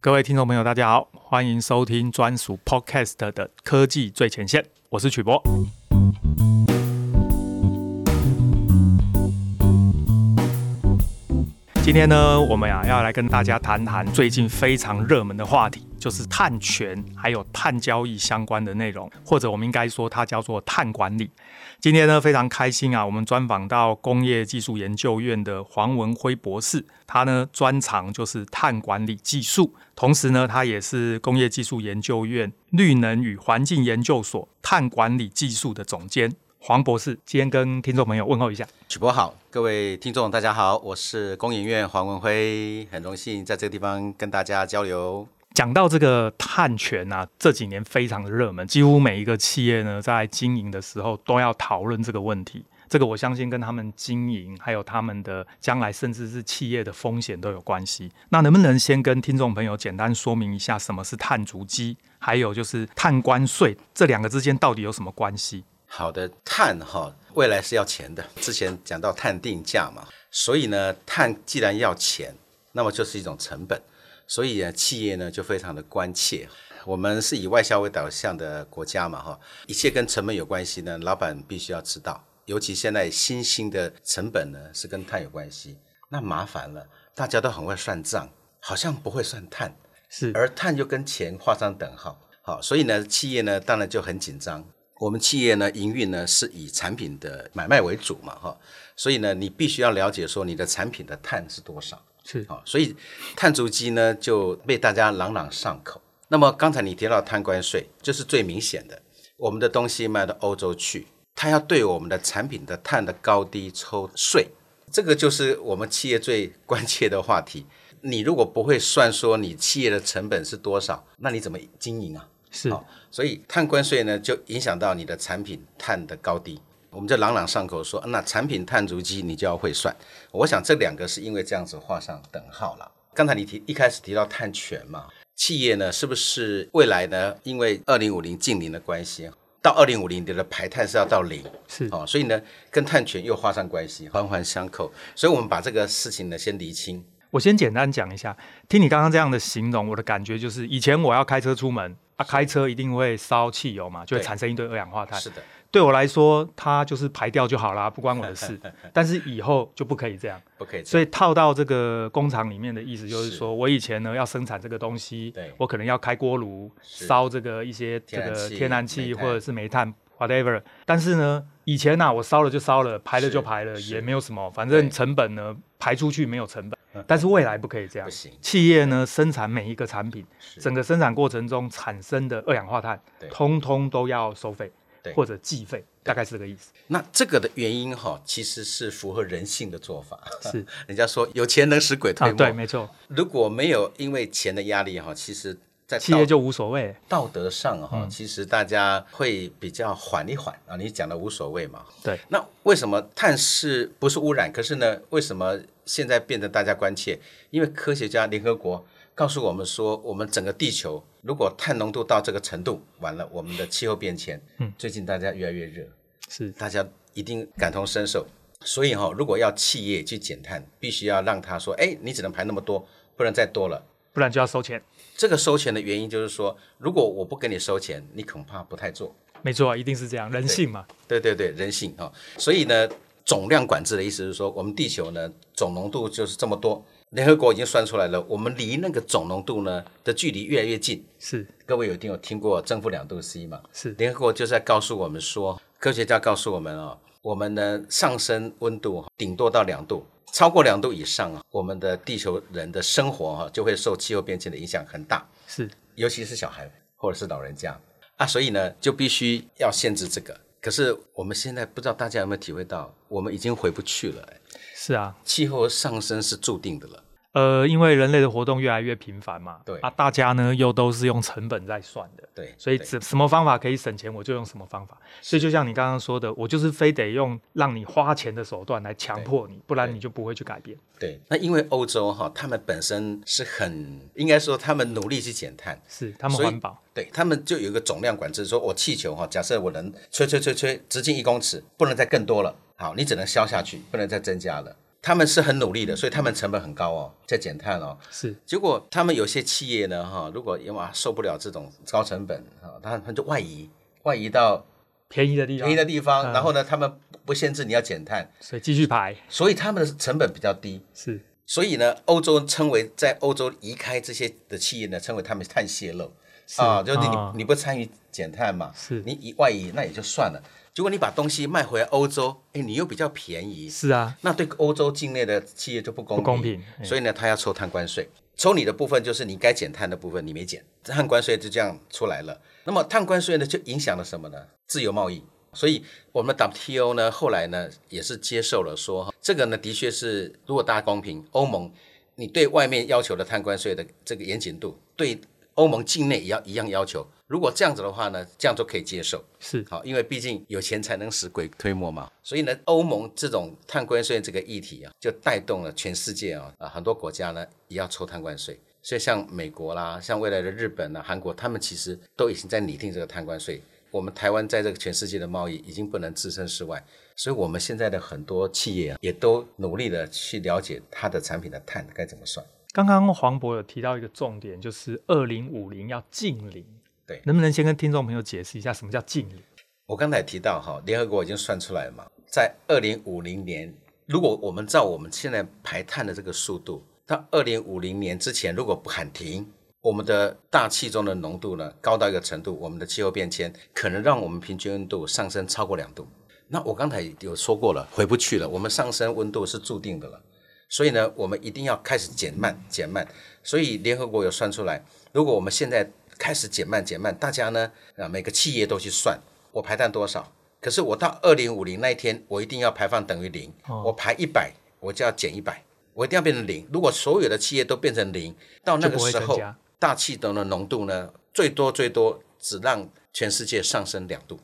各位听众朋友，大家好，欢迎收听专属 Podcast 的科技最前线，我是曲博。今天呢，我们呀、要来跟大家谈谈最近非常热门的话题，就是碳权还有碳交易相关的内容，或者我们应该说它叫做碳管理。今天呢，非常开心啊，我们专访到工业技术研究院的黄文辉博士，他呢专长就是碳管理技术，同时呢，他也是工业技术研究院绿能与环境研究所碳管理技术的总监。黄博士，今天跟听众朋友问候一下。曲博好，各位听众大家好，我是工研院黄文辉，很荣幸在这个地方跟大家交流。讲到这个碳权啊，这几年非常的热门，几乎每一个企业呢在经营的时候都要讨论这个问题。这个我相信跟他们经营，还有他们的将来，甚至是企业的风险都有关系。那能不能先跟听众朋友简单说明一下什么是碳足迹，还有就是碳关税这两个之间到底有什么关系？好的，碳哈，未来是要钱的。之前讲到碳定价嘛，所以呢，碳既然要钱，那么就是一种成本，所以呢，企业呢就非常的关切。我们是以外销为导向的国家嘛，哈，一切跟成本有关系呢，老板必须要知道。尤其现在新兴的成本呢是跟碳有关系，那麻烦了，大家都很会算账，好像不会算碳，是，而碳又跟钱画上等号，好，所以呢，企业呢当然就很紧张。我们企业呢，营运呢是以产品的买卖为主嘛，哈，所以呢，你必须要了解说你的产品的碳是多少，是啊，所以碳足迹呢就被大家朗朗上口。那么刚才你提到碳关税，这是最明显的，我们的东西卖到欧洲去，它要对我们的产品的碳的高低抽税，这个就是我们企业最关切的话题。你如果不会算说你企业的成本是多少，那你怎么经营啊？是，所以碳关税呢，就影响到你的产品碳的高低。我们就朗朗上口说，那产品碳足迹你就要会算。我想这两个是因为这样子画上等号了。刚才你提一开始提到碳权嘛，企业呢是不是未来呢？因为二零五零近零的关系，到二零五零你的排碳是要到零，是哦，所以呢跟碳权又画上关系，环环相扣。所以我们把这个事情呢先厘清。我先简单讲一下，听你刚刚这样的形容，我的感觉就是以前我要开车出门。啊，开车一定会烧汽油嘛，就会产生一堆二氧化碳。是的，对我来说，它就是排掉就好啦，不关我的 事。但是以后就不可以这样，不可以。所以套到这个工厂里面的意思就是说，我以前呢要生产这个东西，我可能要开锅炉烧这个一些这个天然气或者是煤炭 whatever。但是呢，以前呐、啊、我烧了就烧了，排了就排了，也没有什么，反正成本呢排出去没有成本。但是未来不可以这样，不行。企业呢生产每一个产品，整个生产过程中产生的二氧化碳，通通都要收费或者计费，大概是这个意思。那这个的原因哈，其实是符合人性的做法。是，人家说有钱能使鬼推磨，对，没错。如果没有因为钱的压力哈，其实。在企业就无所谓，道德上哈，其实大家会比较缓一缓啊。你讲的无所谓嘛，对。那为什么碳是不是污染？可是呢，为什么现在变得大家关切？因为科学家联合国告诉我们说，我们整个地球如果碳浓度到这个程度，完了，我们的气候变迁。嗯，最近大家越来越热，是大家一定感同身受。所以哈，如果要企业去减碳，必须要让他说，哎，你只能排那么多，不能再多了。不然就要收钱。这个收钱的原因就是说，如果我不给你收钱，你恐怕不太做。没错，一定是这样，人性嘛。对对对，人性哦。所以呢，总量管制的意思是说，我们地球呢总浓度就是这么多。联合国已经算出来了，我们离那个总浓度呢的距离越来越近。是，各位有一定有听过正负两度 C 嘛？是，联合国就是在告诉我们说，科学家告诉我们哦，我们呢上升温度顶多到两度。超过两度以上啊，我们的地球人的生活哈就会受气候变迁的影响很大，是，尤其是小孩或者是老人家啊，所以呢就必须要限制这个。可是我们现在不知道大家有没有体会到，我们已经回不去了。是啊，气候上升是注定的了。呃，因为人类的活动越来越频繁嘛，对啊，大家呢又都是用成本在算的，对，所以什什么方法可以省钱，我就用什么方法。所以就像你刚刚说的，我就是非得用让你花钱的手段来强迫你，不然你就不会去改变。对，那因为欧洲哈，他们本身是很应该说他们努力去减碳，是他们环保，对他们就有一个总量管制，说我气球哈，假设我能吹吹吹吹直径一公尺，不能再更多了，好，你只能消下去，不能再增加了。他们是很努力的，所以他们成本很高哦，在减碳哦。是，结果他们有些企业呢，哈，如果哇受不了这种高成本啊，他们就外移，外移到便宜的地方，便宜的地方，然后呢，他们不限制你要减碳，所以继续排，所以他们的成本比较低。是，所以呢，欧洲称为在欧洲移开这些的企业呢，称为他们碳泄漏。啊，就是你你不参与减碳嘛，是。你以外移那也就算了。如果你把东西卖回欧洲，哎，你又比较便宜，是啊，那对欧洲境内的企业就不公平，不公平，所以呢，他要抽碳关税，抽你的部分就是你该减碳的部分，你没减，碳关税就这样出来了。那么碳关税呢，就影响了什么呢？自由贸易。所以我们 WTO 呢，后来呢也是接受了说，这个呢的确是，如果大家公平，欧盟你对外面要求的碳关税的这个严谨度，对欧盟境内也要一样要求。如果这样子的话呢，这样都可以接受，是好，因为毕竟有钱才能使鬼推磨嘛。所以呢，欧盟这种碳关税这个议题啊，就带动了全世界啊啊很多国家呢也要抽碳关税。所以像美国啦，像未来的日本啊、韩国，他们其实都已经在拟定这个碳关税。我们台湾在这个全世界的贸易已经不能置身事外，所以我们现在的很多企业啊，也都努力的去了解它的产品的碳该怎么算。刚刚黄博有提到一个重点，就是二零五零要净零。对，能不能先跟听众朋友解释一下什么叫净零？我刚才提到哈，联合国已经算出来了嘛，在二零五零年，如果我们照我们现在排碳的这个速度，到二零五零年之前，如果不喊停，我们的大气中的浓度呢高到一个程度，我们的气候变迁可能让我们平均温度上升超过两度。那我刚才有说过了，回不去了，我们上升温度是注定的了，所以呢，我们一定要开始减慢，减慢。所以联合国有算出来，如果我们现在开始减慢减慢，大家呢啊每个企业都去算我排碳多少，可是我到二零五零那一天，我一定要排放等于零，哦，我排一百，我就要减一百，我一定要变成零。如果所有的企业都变成零，到那个时候，大气中的浓度呢，最多最多只让全世界上升两度。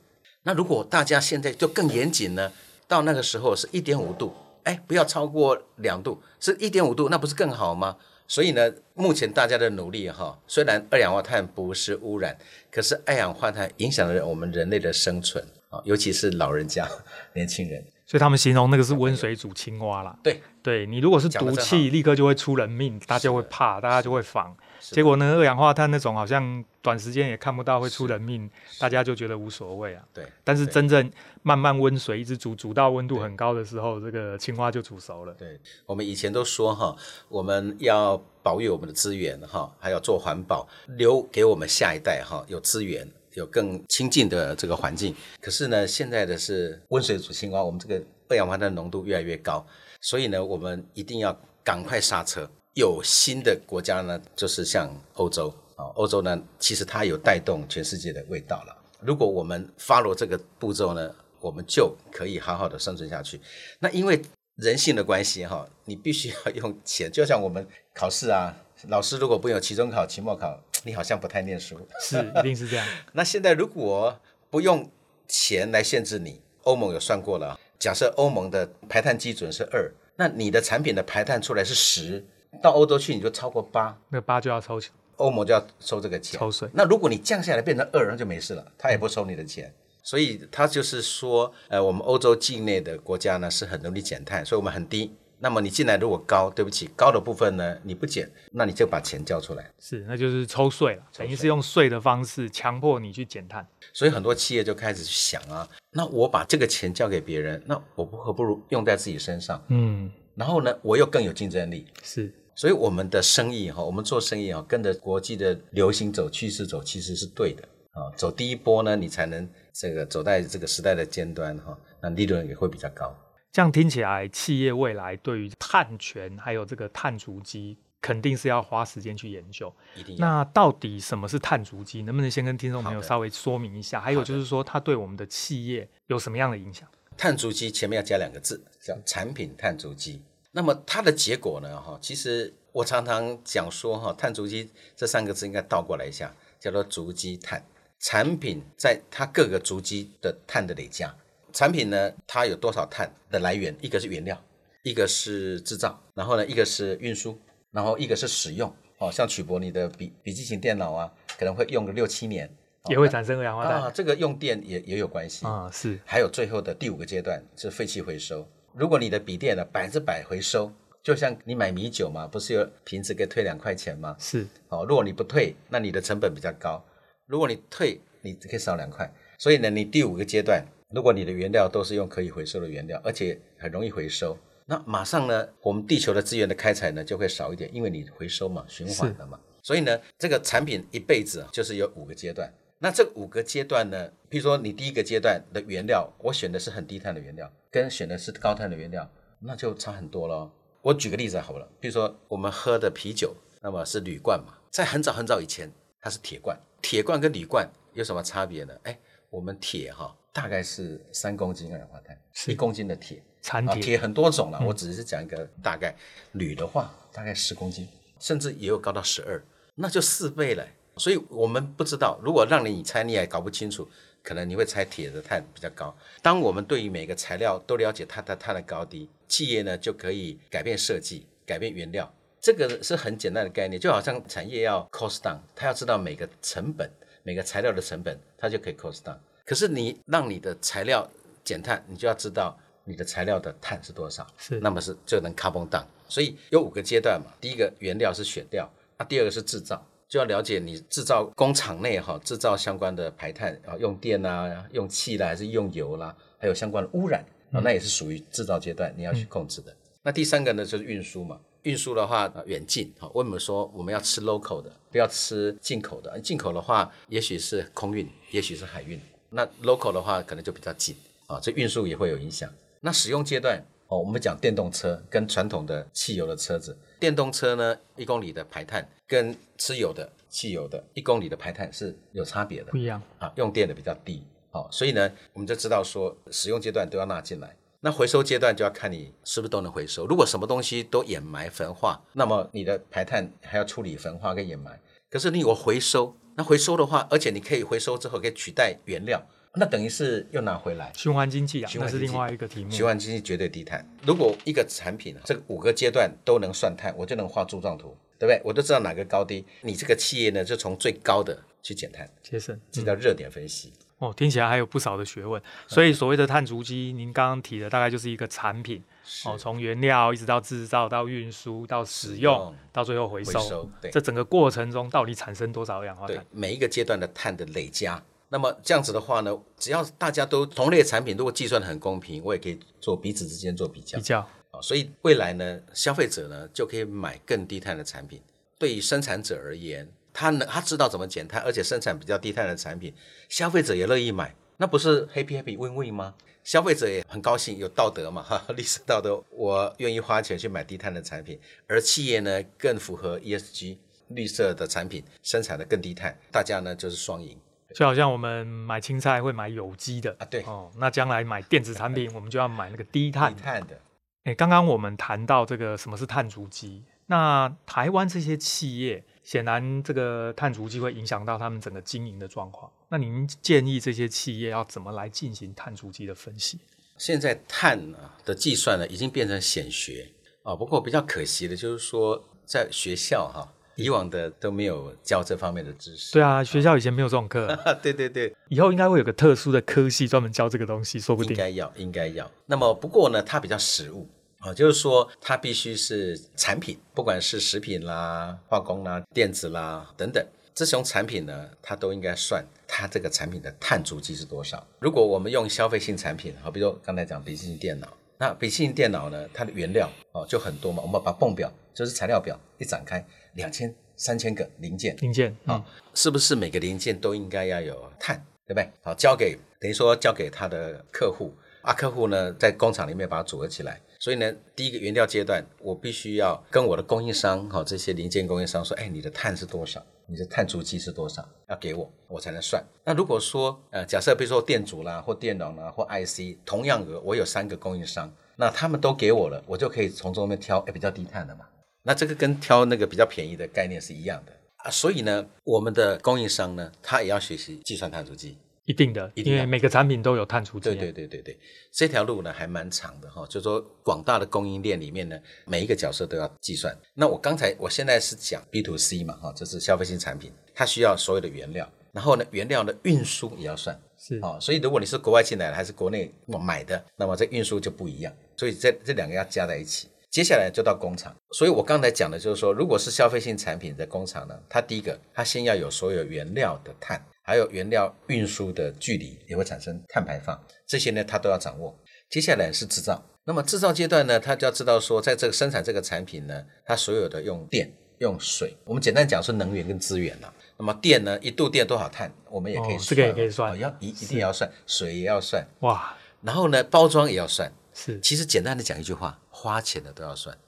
那如果大家现在就更严谨呢，到那个时候是一点五度，哎，不要超过两度，是一点五度，那不是更好吗？所以呢，目前大家的努力哈，虽然二氧化碳不是污染，可是二氧化碳影响了我们人类的生存啊，尤其是老人家、年轻人。所以他们形容那个是温水煮青蛙啦。对，对你如果是毒气，立刻就会出人命，大家就会怕，大家就会防。结果呢，二氧化碳那种好像短时间也看不到会出人命，大家就觉得无所谓啊。对。但是真正慢慢温水一直煮，煮到温度很高的时候，这个青蛙就煮熟了。对，我们以前都说哈，我们要保育我们的资源哈，还要做环保，留给我们下一代哈，有资源，有更清净的这个环境。可是呢，现在的是温水煮青蛙，我们这个二氧化碳浓度越来越高，所以呢，我们一定要赶快刹车。有新的国家呢，就是像欧洲啊，欧洲呢，其实它有带动全世界的味道了。如果我们发落这个步骤呢，我们就可以好好的生存下去。那因为人性的关系哈，你必须要用钱，就像我们考试啊，老师如果不用期中考、期末考，你好像不太念书。是，一定是这样。那现在如果不用钱来限制你，欧盟有算过了，假设欧盟的排碳基准是二，那你的产品的排碳出来是十。到欧洲去你就超过八，那八就要抽钱，欧盟就要收这个钱，抽税。那如果你降下来变成二，那就没事了，他也不收你的钱。所以他就是说，呃，我们欧洲境内的国家呢是很努力减碳，所以我们很低。那么你进来如果高，对不起，高的部分呢你不减，那你就把钱交出来。是，那就是抽税了，等于是用税的方式强迫你去减碳。所以很多企业就开始想啊，那我把这个钱交给别人，那我不何不如用在自己身上？嗯，然后呢，我又更有竞争力。是。所以我们的生意哈，我们做生意哈，跟着国际的流行走趋势走，其实是对的啊。走第一波呢，你才能这个走在这个时代的尖端哈，那利润也会比较高。这样听起来，企业未来对于碳权还有这个碳足迹，肯定是要花时间去研究。一定。那到底什么是碳足迹？能不能先跟听众朋友稍微说明一下？还有就是说，它对我们的企业有什么样的影响？碳足迹前面要加两个字，叫产品碳足迹。那么它的结果呢？哈，其实我常常讲说，哈，碳足迹这三个字应该倒过来一下，叫做足迹碳。产品在它各个足迹的碳的累加，产品呢，它有多少碳的来源？一个是原料，一个是制造，然后呢，一个是运输，然后一个是使用。哦，像曲博你的笔笔记型电脑啊，可能会用个六七年，也会产生二氧化碳。啊，这个用电也也有关系啊，是。还有最后的第五个阶段是废气回收。如果你的笔电呢百分之百回收，就像你买米酒嘛，不是有瓶子可以退两块钱吗？是。哦，如果你不退，那你的成本比较高；如果你退，你可以少两块。所以呢，你第五个阶段，如果你的原料都是用可以回收的原料，而且很容易回收，那马上呢，我们地球的资源的开采呢就会少一点，因为你回收嘛，循环了嘛。所以呢，这个产品一辈子就是有五个阶段。那这五个阶段呢，比如说你第一个阶段的原料，我选的是很低碳的原料，跟选的是高碳的原料，那就差很多咯。我举个例子好了，比如说我们喝的啤酒，那么是铝罐嘛，在很早很早以前，它是铁罐。铁罐跟铝罐有什么差别呢？哎，我们铁哈大概是三公斤二氧化碳，一公斤的铁，残铁，铁很多种了，我只是讲一个大概。铝的话大概十公斤，甚至也有高到十二，那就四倍了。所以我们不知道，如果让你猜，你也搞不清楚，可能你会猜铁的碳比较高。当我们对于每个材料都了解它的它的高低，企业呢就可以改变设计，改变原料。这个是很简单的概念，就好像产业要 cost down，它要知道每个成本、每个材料的成本，它就可以 cost down。可是你让你的材料减碳，你就要知道你的材料的碳是多少，是，那么是就能 carbon down。所以有五个阶段嘛，第一个原料是选料，啊，第二个是制造。就要了解你制造工厂内哈制造相关的排碳啊，用电啦、用气啦，还是用油啦，还有相关的污染啊，那也是属于制造阶段你要去控制的。嗯、那第三个呢，就是运输嘛。运输的话，远近哈，为什么说我们要吃 local 的，不要吃进口的？进口的话，也许是空运，也许是海运。那 local 的话，可能就比较近啊，这运输也会有影响。那使用阶段。哦，我们讲电动车跟传统的汽油的车子，电动车呢，一公里的排碳跟吃油的汽油的一公里的排碳是有差别的，不一样啊，用电的比较低，好，所以呢，我们就知道说，使用阶段都要纳进来，那回收阶段就要看你是不是都能回收。如果什么东西都掩埋焚化，那么你的排碳还要处理焚化跟掩埋。可是你有回收，那回收的话，而且你可以回收之后可以取代原料。那等于是又拿回来，循环经济啊，循环经济，那是另外一个题目。循环经济绝对低碳。如果一个产品这五个阶段都能算碳，我就能画柱状图，对不对？我都知道哪个高低。你这个企业呢，就从最高的去减碳，节省，这叫热点分析。哦，听起来还有不少的学问。所以所谓的碳足迹，您刚刚提的大概就是一个产品，哦，从原料一直到制造到运输到使用，到最后回收，回收，对，这整个过程中到底产生多少二氧化碳？对，每一个阶段的碳的累加。那么这样子的话呢，只要大家都同类产品，如果计算得很公平，我也可以做彼此之间做比较。比较啊，所以未来呢，消费者呢就可以买更低碳的产品。对于生产者而言，他能他知道怎么减碳，而且生产比较低碳的产品，消费者也乐意买，那不是 happy happy win win 吗？消费者也很高兴，有道德嘛，哈，历史道德，我愿意花钱去买低碳的产品，而企业呢更符合 ESG 绿色的产品，生产的更低碳，大家呢就是双赢。就好像我们买青菜会买有机的啊，对哦，那将来买电子产品，我们就要买那个低碳低碳的。哎，刚刚我们谈到这个什么是碳足迹，那台湾这些企业，显然这个碳足迹会影响到他们整个经营的状况。那您建议这些企业要怎么来进行碳足迹的分析？现在碳啊的计算呢，已经变成显学啊，不过比较可惜的就是说，在学校哈。以往的都没有教这方面的知识。对啊，学校以前没有这种课。对对对，以后应该会有个特殊的科系专门教这个东西，说不定。应该要，应该要。那么不过呢，它比较实务啊，就是说它必须是产品，不管是食品啦、化工啦、电子啦等等，这种产品呢，它都应该算它这个产品的碳足迹是多少。如果我们用消费性产品，好，比如说刚才讲笔记型电脑，那笔记型电脑呢，它的原料哦就很多嘛，我们把泵表就是材料表一展开。两千、三千个零件，零件啊、哦，是不是每个零件都应该要有碳，对不对？好，交给等于说交给他的客户啊，客户呢在工厂里面把它组合起来。所以呢，第一个原料阶段，我必须要跟我的供应商哈、哦，这些零件供应商说，哎，你的碳是多少？你的碳足迹是多少？要给我，我才能算。那如果说呃，假设比如说电阻啦，或电容啦，或 IC，同样额我有三个供应商，那他们都给我了，我就可以从中间挑哎比较低碳的嘛。那这个跟挑那个比较便宜的概念是一样的啊，所以呢，我们的供应商呢，他也要学习计算碳足迹，一定的，一定因为每个产品都有碳足迹。对对对对对，这条路呢还蛮长的哈、哦，就是说广大的供应链里面呢，每一个角色都要计算。那我刚才我现在是讲 B to C 嘛哈，这是消费性产品，它需要所有的原料，然后呢，原料的运输也要算，是啊、哦。所以如果你是国外进来的还是国内买的，那么这运输就不一样。所以这这两个要加在一起。接下来就到工厂。所以我刚才讲的就是说，如果是消费性产品的工厂呢，它第一个，它先要有所有原料的碳，还有原料运输的距离也会产生碳排放，这些呢它都要掌握。接下来是制造。那么制造阶段呢，他就要知道说，在这个生产这个产品呢，它所有的用电、用水，我们简单讲是能源跟资源了。那么电呢，一度电多少碳，我们也可以算，哦、这个也可以算，哦、要一一定要算，水也要算，哇。然后呢，包装也要算，是。其实简单的讲一句话，花钱的都要算，是。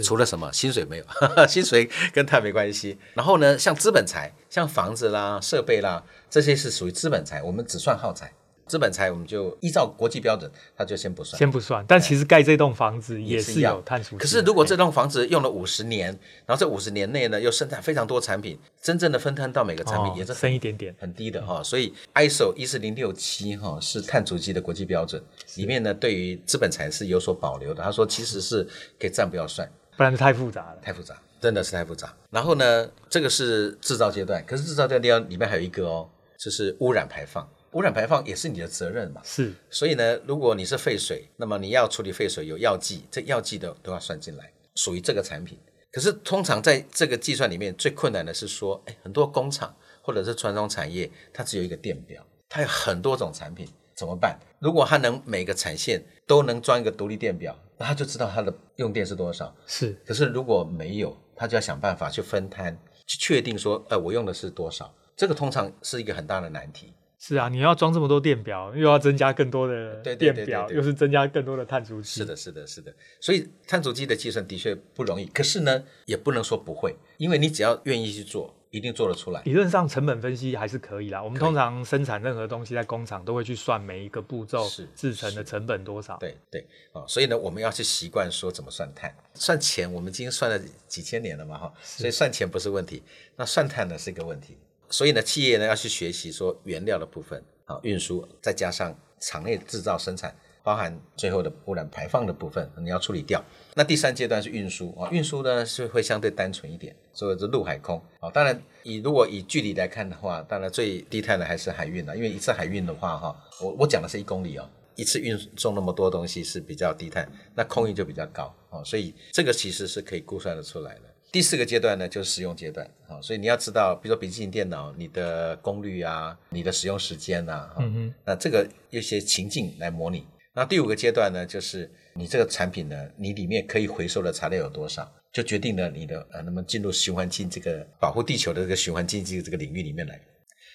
除了什么薪水没有，薪水跟碳没关系。然后呢，像资本财，像房子啦、设备啦，这些是属于资本财，我们只算耗材。资本财我们就依照国际标准，它就先不算，先不算。但其实盖这栋房子也是有碳足迹。可是如果这栋房子用了五十年，然后这五十年内呢又生产非常多产品，真正的分摊到每个产品也是深一点点，很低的哈、哦。所以 ISO 一四零六七哈是碳足迹的国际标准，里面呢对于资本财是有所保留的。他说其实是可以暂不要算，不然太复杂了，太复杂，真的是太复杂。然后呢，这个是制造阶段，可是制造阶段里面还有一个哦，就是污染排放。污染排放也是你的责任嘛？是，所以呢，如果你是废水，那么你要处理废水有药剂，这药剂的都要算进来，属于这个产品。可是通常在这个计算里面最困难的是说，哎，很多工厂或者是传统产业，它只有一个电表，它有很多种产品，怎么办？如果它能每个产线都能装一个独立电表，那它就知道他的用电是多少。是，可是如果没有，他就要想办法去分摊，去确定说，呃，我用的是多少。这个通常是一个很大的难题。是啊，你要装这么多电表，又要增加更多的电表，对对对对对，又是增加更多的碳足迹。是的，是的，是的。所以碳足迹的计算的确不容易，可是呢，也不能说不会，因为你只要愿意去做，一定做得出来。理论上成本分析还是可以啦。我们通常生产任何东西在工厂都会去算每一个步骤制成的成本多少。对对哦，所以呢，我们要去习惯说怎么算碳，算钱。我们今天算了几千年了嘛，哈，所以算钱不是问题，那算碳呢是一个问题。所以呢，企业呢要去学习说原料的部分啊，运输，再加上厂内制造生产，包含最后的污染排放的部分，你要处理掉。那第三阶段是运输啊，运输呢是会相对单纯一点，所以是陆海空啊。当然，以如果以距离来看的话，当然最低碳的还是海运了，因为一次海运的话哈，我我讲的是一公里哦，一次运送那么多东西是比较低碳，那空运就比较高啊，所以这个其实是可以估算得出来的。第四个阶段呢，就是使用阶段啊，所以你要知道，比如说笔记型电脑，你的功率啊，你的使用时间啊，嗯哼，那这个一些情境来模拟。那第五个阶段呢，就是你这个产品呢，你里面可以回收的材料有多少，就决定了你的呃，能不能进入循环经济这个保护地球的这个循环经济这个领域里面来。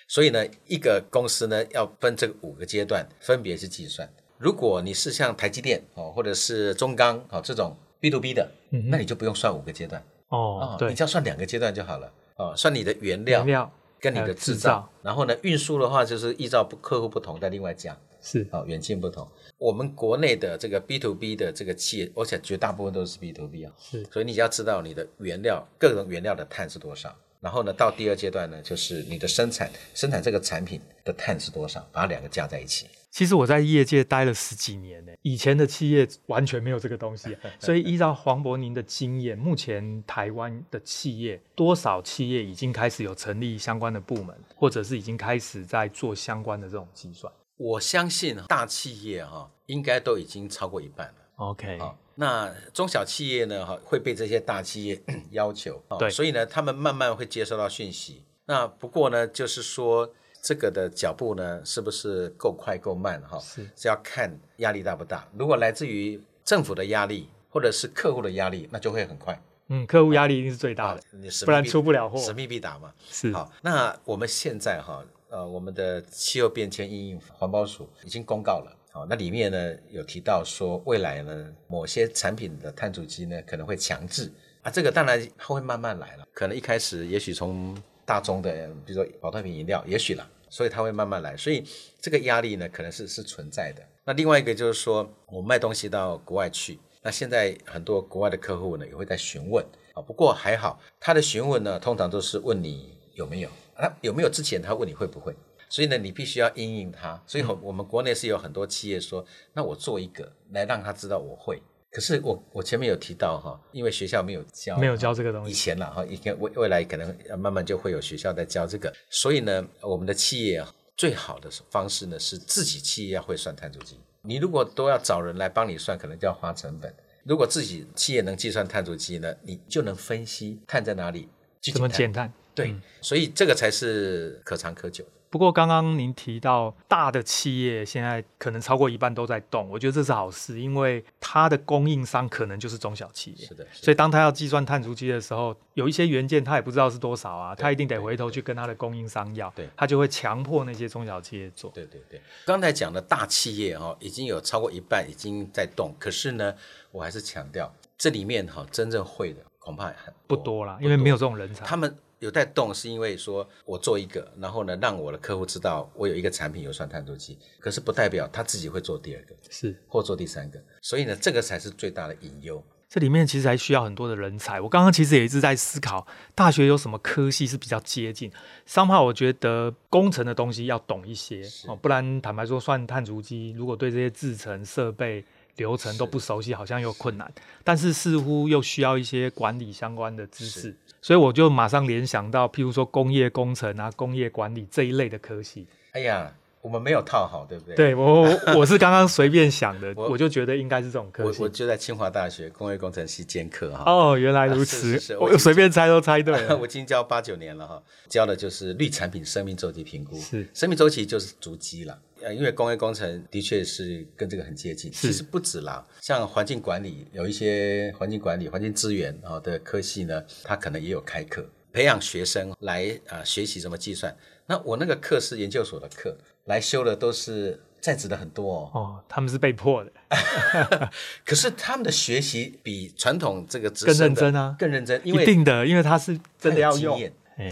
所以呢，一个公司呢，要分这五个阶段，分别去计算。如果你是像台积电哦，或者是中钢哦这种 B to B 的，那你就不用算五个阶段。哦，对，你只要算两个阶段就好了。哦，算你的原料，原料跟你的制造，造，然后呢，运输的话就是依照客户不同再另外加。是，哦，远近不同。我们国内的这个 B to B 的这个企业，而且绝大部分都是 B to B 啊。是，所以你要知道你的原料各种原料的碳是多少。然后呢，到第二阶段呢，就是你的生产生产这个产品的碳是多少，把它两个加在一起。其实我在业界待了十几年呢，以前的企业完全没有这个东西，所以依照黄渤您的经验，目前台湾的企业多少企业已经开始有成立相关的部门，或者是已经开始在做相关的这种计算？我相信大企业哈，应该都已经超过一半了。OK，好，那中小企业呢？哈，会被这些大企业 要求，对，所以呢，他们慢慢会接收到讯息。那不过呢，就是说这个的脚步呢，是不是够快够慢？哈，是是要看压力大不大。如果来自于政府的压力，或者是客户的压力，那就会很快。嗯，客户压力一定是最大的，不然出不了货，使命必达嘛。是好，那我们现在哈，呃，我们的气候变迁因应环保署已经公告了。哦，那里面呢有提到说，未来呢某些产品的碳足迹呢可能会强制。啊，这个当然它会慢慢来了，可能一开始也许从大宗的，比如说保特瓶饮料，也许了，所以它会慢慢来，所以这个压力呢可能是是存在的。那另外一个就是说，我卖东西到国外去，那现在很多国外的客户呢也会在询问。啊，不过还好，他的询问呢通常都是问你有没有，啊有没有之前他问你会不会。所以呢，你必须要应应他。所以，我们国内是有很多企业说，那我做一个来让他知道我会。可是我我前面有提到哈，因为学校没有教，没有教这个东西。以前了哈，以前未未来可能慢慢就会有学校在教这个，所以呢，我们的企业最好的方式呢是自己企业要会算碳足迹。你如果都要找人来帮你算，可能就要花成本。如果自己企业能计算碳足迹呢，你就能分析碳在哪里，怎么减碳。对，嗯、所以这个才是可长可久。不过刚刚您提到大的企业现在可能超过一半都在动，我觉得这是好事，因为它的供应商可能就是中小企业。是的，所以当他要计算碳足迹的时候，有一些元件他也不知道是多少啊，他一定得回头去跟他的供应商要，对，他就会强迫那些中小企业做。对对对，刚才讲的大企业哈，已经有超过一半已经在动，可是呢，我还是强调这里面哈真正会的恐怕很不多了，因为没有这种人才，他们。有在动，是因为说我做一个，然后呢，让我的客户知道我有一个产品有算碳足迹，可是不代表他自己会做第二个，是或做第三个，所以呢，这个才是最大的隐忧。这里面其实还需要很多的人才。我刚刚其实也一直在思考，大学有什么科系是比较接近。商怕我觉得工程的东西要懂一些哦，不然坦白说，算碳足迹，如果对这些制程设备流程都不熟悉，好像又困难。但是似乎又需要一些管理相关的知识。所以我就马上联想到，譬如说工业工程啊、工业管理这一类的科系。哎呀，我们没有套好，对不对？对，我我是刚刚随便想的，我，我就觉得应该是这种科系。我我就在清华大学工业工程系兼课哈。哦，原来如此，啊、我随便猜都猜对了。我已经教八九年了哈，教的就是绿产品生命周期评估。是，生命周期就是足迹了。呃，因为工业工程的确是跟这个很接近，其实不止啦，像环境管理有一些环境管理、环境资源啊的科系呢，它可能也有开课，培养学生来啊、呃、学习怎么计算。那我那个课是研究所的课，来修的都是在职的很多哦，哦，他们是被迫的，可是他们的学习比传统这个更认真啊，更认真，因为一定的，因为他是真的要用，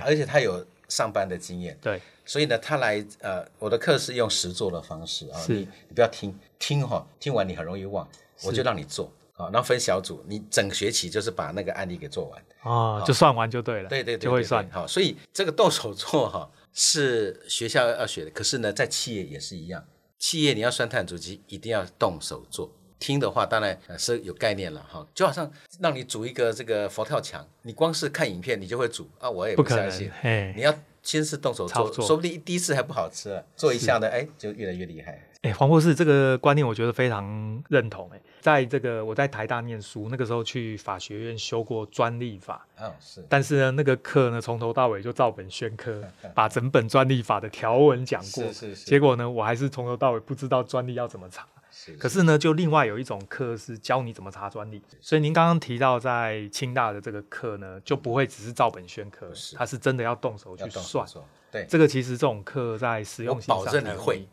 而且他有上班的经验，对。所以呢，他来呃，我的课是用实做的方式啊，你你不要听听哈，听完你很容易忘，我就让你做啊，然后分小组，你整学期就是把那个案例给做完哦，就算完就对了，对对对，就会算。好，所以这个动手做哈是学校要学的，可是呢，在企业也是一样，企业你要算碳足迹，一定要动手做。听的话当然是有概念了哈，就好像让你煮一个这个佛跳墙，你光是看影片你就会煮啊，我也不相信，你要。先是动手做，说不定第一次还不好吃，做一下呢，哎，就越来越厉害。哎，黄博士这个观念我觉得非常认同。哎，在这个我在台大念书，那个时候去法学院修过专利法，哦，是。但是呢，那个课呢，从头到尾就照本宣科，把整本专利法的条文讲过。是是是。结果呢，我还是从头到尾不知道专利要怎么查。可是呢，就另外有一种课是教你怎么查专利，所以您刚刚提到在清大的这个课呢，就不会只是照本宣科，它是真的要动手去算。对，这个其实这种课在实用性上，保证你会。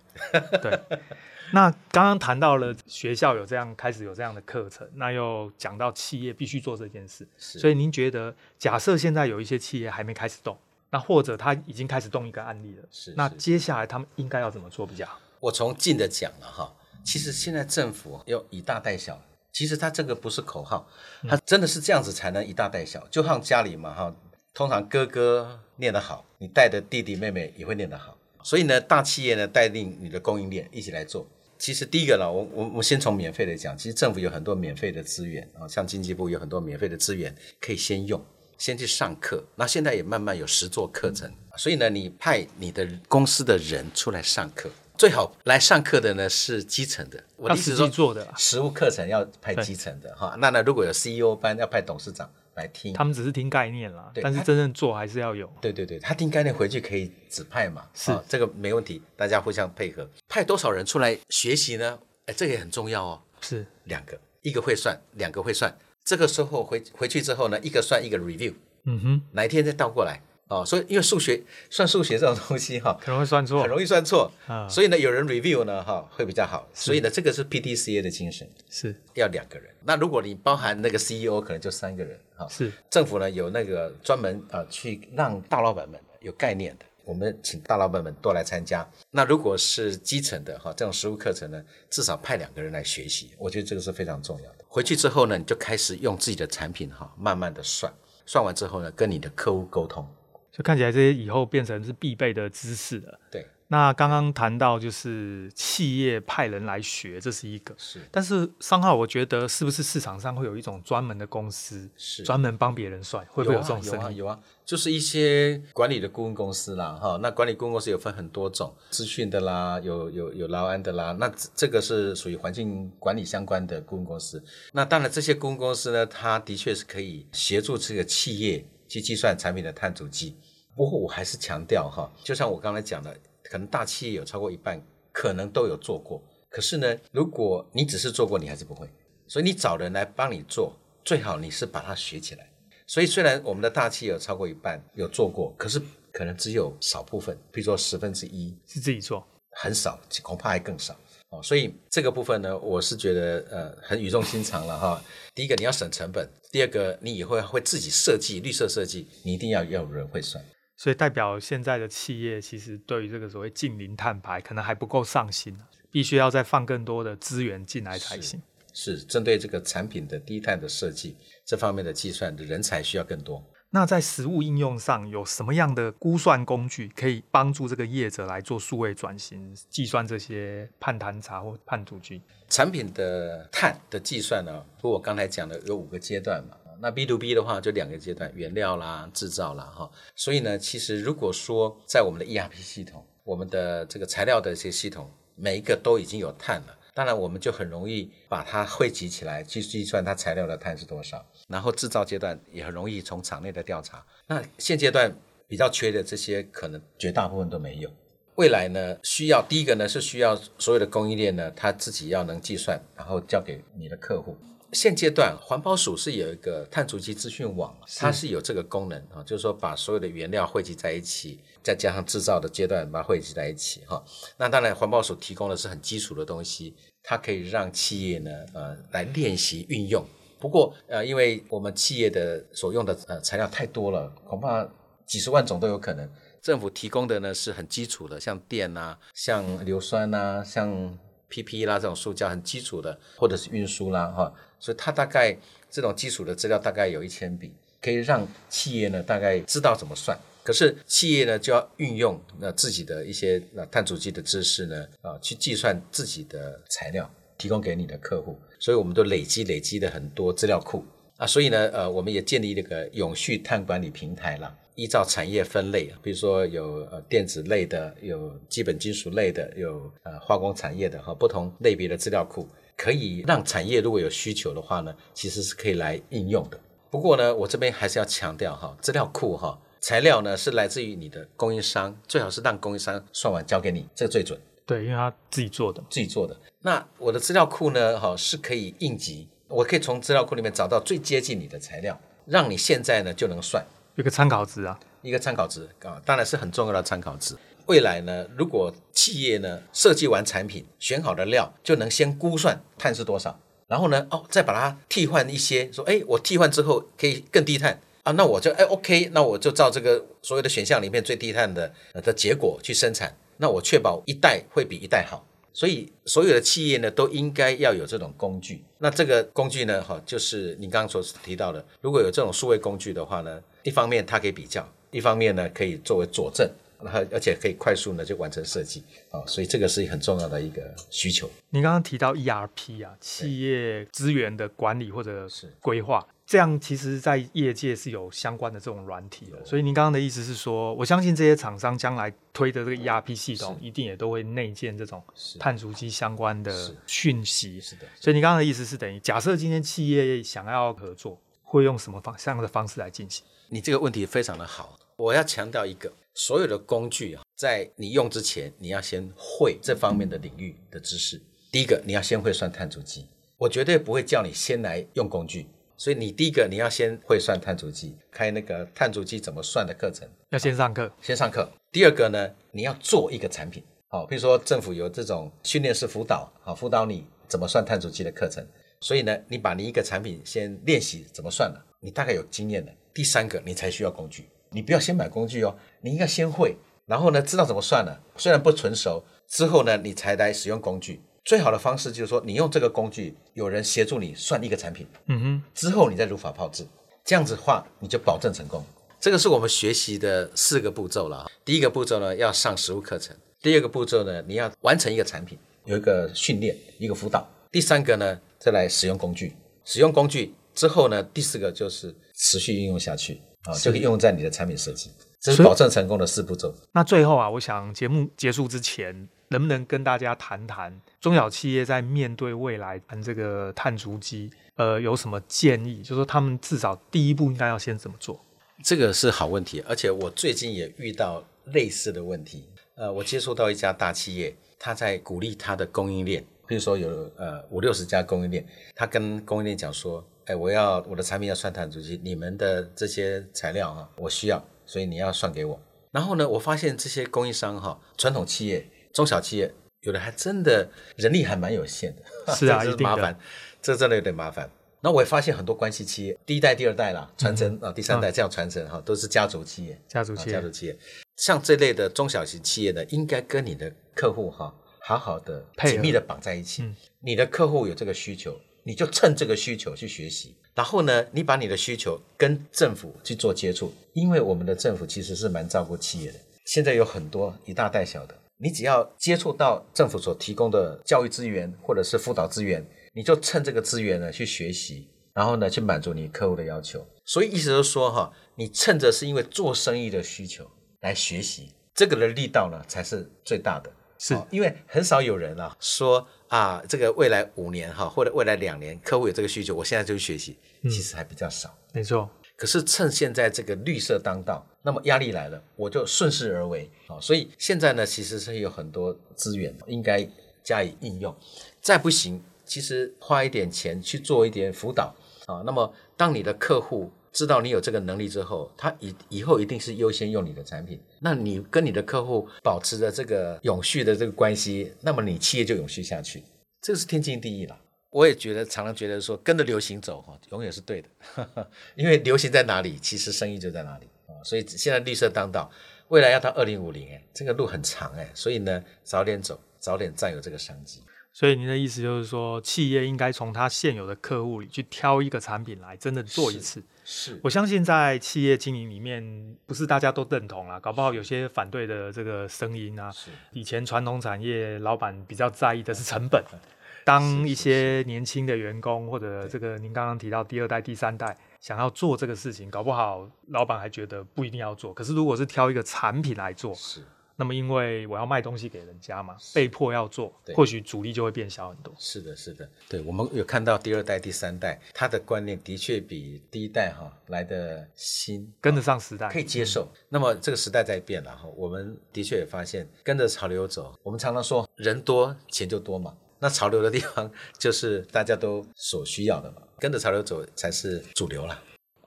对，那刚刚谈到了学校有这样开始有这样的课程，那又讲到企业必须做这件事，所以您觉得，假设现在有一些企业还没开始动，那或者他已经开始动一个案例了，是，那接下来他们应该要怎么做比较好？我从近的讲了哈。其实现在政府要以大带小，其实他这个不是口号，他真的是这样子才能以大带小。就像家里嘛哈，通常哥哥念得好，你带的弟弟妹妹也会念得好。所以呢，大企业呢带领你的供应链一起来做。其实第一个呢，我我我先从免费的讲，其实政府有很多免费的资源啊，像经济部有很多免费的资源可以先用，先去上课。那现在也慢慢有实作课程，所以呢，你派你的公司的人出来上课。最好来上课的呢是基层的，我的意思是说做的实务课程要派基层的哈。那那如果有 CEO 班要派董事长来听，他们只是听概念啦，但是真正做还是要有。对对对，他听概念回去可以指派嘛，是这个没问题，大家互相配合。派多少人出来学习呢？哎，这个也很重要哦。是两个，一个会算，两个会算。这个时候回回去之后呢，一个算一个 review，嗯哼，哪一天再倒过来。哦，所以因为数学算数学这种东西哈，可能会算错，很容易算错啊。所以呢，有人 review 呢哈会比较好。所以呢，这个是 PDCA 的精神，是要两个人。那如果你包含那个 CEO，可能就三个人哈。是政府呢有那个专门啊去让大老板们有概念的，我们请大老板们多来参加。那如果是基层的哈这种实务课程呢，至少派两个人来学习，我觉得这个是非常重要的。回去之后呢，你就开始用自己的产品哈慢慢的算，算完之后呢，跟你的客户沟通。就看起来这些以后变成是必备的知识了。对，那刚刚谈到就是企业派人来学，这是一个。是。但是商号，我觉得是不是市场上会有一种专门的公司，是专门帮别人算？会不会有这种生意？有啊，有啊，有啊，就是一些管理的顾问公司啦，哈。那管理顾问公司有分很多种，资讯的啦，有有有劳安的啦。那这个是属于环境管理相关的顾问公司。那当然，这些顾问公司呢，它的确是可以协助这个企业去计算产品的碳足迹。不过我还是强调哈，就像我刚才讲的。可能大企业有超过一半可能都有做过，可是呢，如果你只是做过，你还是不会。所以你找人来帮你做，最好你是把它学起来。所以虽然我们的大企业有超过一半有做过，可是可能只有少部分，比如说十分之一是自己做，很少，恐怕还更少哦。所以这个部分呢，我是觉得呃很语重心长了哈。第一个你要省成本，第二个你以后会自己设计绿色设计，你一定要要有人会算。所以代表现在的企业其实对于这个所谓近零碳排可能还不够上心，必须要再放更多的资源进来才行。是，是针对这个产品的低碳的设计这方面的计算的人才需要更多。那在实务应用上有什么样的估算工具可以帮助这个业者来做数位转型，计算这些碳盘查或碳足迹？产品的碳的计算呢？不过我刚才讲的有五个阶段嘛。那 B to B 的话就两个阶段，原料啦、制造啦，哈。所以呢，其实如果说在我们的 ERP 系统，我们的这个材料的一些系统，每一个都已经有碳了，当然我们就很容易把它汇集起来去计算它材料的碳是多少。然后制造阶段也很容易从厂内的调查。那现阶段比较缺的这些，可能绝大部分都没有。未来呢，需要第一个呢是需要所有的供应链呢，它自己要能计算，然后交给你的客户。现阶段环保署是有一个碳足迹资讯网，它是有这个功能啊，就是说把所有的原料汇集在一起，再加上制造的阶段把它汇集在一起哈。那当然环保署提供的是很基础的东西，它可以让企业呢呃来练习运用。不过呃，因为我们企业的所用的呃材料太多了，恐怕几十万种都有可能。政府提供的呢是很基础的，像电啊，像硫酸啊，像 PP 啦这种塑胶很基础的，或者是运输啦哈。所以它大概这种基础的资料大概有一千笔，可以让企业呢大概知道怎么算。可是企业呢就要运用那自己的一些那碳足迹的知识呢啊去计算自己的材料，提供给你的客户。所以我们都累积累积了很多资料库啊。所以呢呃我们也建立那个永续碳管理平台了，依照产业分类，比如说有呃电子类的，有基本金属类的，有呃化工产业的和不同类别的资料库。可以让产业如果有需求的话呢，其实是可以来应用的。不过呢，我这边还是要强调哈，资料库哈，材料呢是来自于你的供应商，最好是让供应商算完交给你，这个最准。对，因为他自己做的，自己做的。那我的资料库呢，哈是可以应急，我可以从资料库里面找到最接近你的材料，让你现在呢就能算。一个参考值啊，一个参考值啊，当然是很重要的参考值。未来呢，如果企业呢设计完产品，选好的料，就能先估算碳是多少，然后呢，哦，再把它替换一些，说，哎，我替换之后可以更低碳啊，那我就，哎，OK，那我就照这个所有的选项里面最低碳的的结果去生产，那我确保一代会比一代好。所以所有的企业呢，都应该要有这种工具。那这个工具呢，哈，就是你刚刚所提到的，如果有这种数位工具的话呢，一方面它可以比较，一方面呢可以作为佐证。然后，而且可以快速呢就完成设计啊，所以这个是很重要的一个需求。您刚刚提到 ERP 啊，企业资源的管理或者是规划，这样其实在业界是有相关的这种软体的。所以您刚刚的意思是说，我相信这些厂商将来推的这个 ERP 系统，一定也都会内建这种碳足迹相关的讯息。是的。所以您刚刚的意思是等于，假设今天企业想要合作，会用什么方这样的方式来进行？你这个问题非常的好，我要强调一个。所有的工具啊，在你用之前，你要先会这方面的领域的知识。第一个，你要先会算碳足迹。我绝对不会叫你先来用工具，所以你第一个你要先会算碳足迹，开那个碳足迹怎么算的课程，要先上课，先上课。第二个呢，你要做一个产品，好，比如说政府有这种训练式辅导，好，辅导你怎么算碳足迹的课程。所以呢，你把你一个产品先练习怎么算了，你大概有经验了。第三个，你才需要工具。你不要先买工具哦，你应该先会，然后呢，知道怎么算了。虽然不纯熟，之后呢，你才来使用工具。最好的方式就是说，你用这个工具，有人协助你算一个产品，嗯哼，之后你再如法炮制，这样子的话，你就保证成功。这个是我们学习的四个步骤了。第一个步骤呢，要上实物课程，第二个步骤呢，你要完成一个产品，有一个训练，一个辅导。第三个呢，再来使用工具，使用工具之后呢，第四个就是持续运用下去啊，就可以用在你的产品设计，这是保证成功的四步骤。那最后啊，我想节目结束之前，能不能跟大家谈谈中小企业在面对未来谈这个碳足迹，呃，有什么建议？就是说他们至少第一步应该要先怎么做？这个是好问题，而且我最近也遇到类似的问题。呃，我接触到一家大企业，他在鼓励他的供应链，比如说有呃五六十家供应链，他跟供应链讲说，哎，我要我的产品要算碳足迹，你们的这些材料啊，我需要，所以你要算给我。然后呢，我发现这些供应商哈，传统企业、中小企业，有的还真的人力还蛮有限的，是啊，这是麻烦，这真的有点麻烦。那我也发现很多关系企业，第一代、第二代啦，传承啊，第三代这样传承哈，都是家族企业。家族企业，家族企业，像这类的中小型企业呢，应该跟你的客户哈，好好的紧密的绑在一起。你的客户有这个需求，你就趁这个需求去学习。然后呢，你把你的需求跟政府去做接触，因为我们的政府其实是蛮照顾企业的。现在有很多一大带小的，你只要接触到政府所提供的教育资源或者是辅导资源。你就趁这个资源呢去学习，然后呢去满足你客户的要求。所以意思就是说哈，你趁着是因为做生意的需求来学习，这个的力道呢才是最大的。是因为很少有人啊说啊，这个未来五年哈或者未来两年客户有这个需求，我现在就去学习，其实还比较少。嗯，没错。可是趁现在这个绿色当道，那么压力来了，我就顺势而为。啊，所以现在呢其实是有很多资源应该加以应用，再不行。其实花一点钱去做一点辅导啊，那么当你的客户知道你有这个能力之后，他以以后一定是优先用你的产品。那你跟你的客户保持着这个永续的这个关系，那么你企业就永续下去，这是天经地义了。我也觉得常常觉得说跟着流行走哈，永远是对的，因为流行在哪里，其实生意就在哪里啊。所以现在绿色当道，未来要到二零五零哎，这个路很长哎，所以呢，早点走，早点占有这个商机。所以您的意思就是说，企业应该从它现有的客户里去挑一个产品来，真的做一次。是，是我相信在企业经营里面，不是大家都认同啦，搞不好有些反对的这个声音啊。是，以前传统产业老板比较在意的是成本，当一些年轻的员工或者这个您刚刚提到第二代、第三代想要做这个事情，搞不好老板还觉得不一定要做。可是如果是挑一个产品来做，是。那么，因为我要卖东西给人家嘛，被迫要做，或许阻力就会变小很多。是的，是的，对，我们有看到第二代、第三代，他的观念的确比第一代哈来的新，跟得上时代，可以接受。那么这个时代在变了哈，我们的确也发现跟着潮流走。我们常常说人多钱就多嘛，那潮流的地方就是大家都所需要的嘛，跟着潮流走才是主流啦。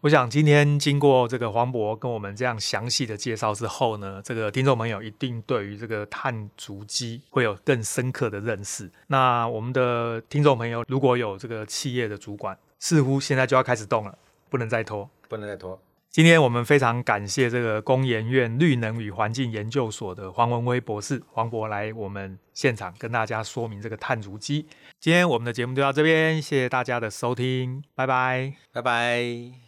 我想今天经过这个黄渤跟我们这样详细的介绍之后呢，这个听众朋友一定对于这个碳足迹会有更深刻的认识。那我们的听众朋友如果有这个企业的主管，似乎现在就要开始动了，不能再拖，不能再拖。今天我们非常感谢这个工研院绿能与环境研究所的黄文威博士黄博来我们现场跟大家说明这个碳足迹。今天我们的节目就到这边，谢谢大家的收听，拜拜，拜拜。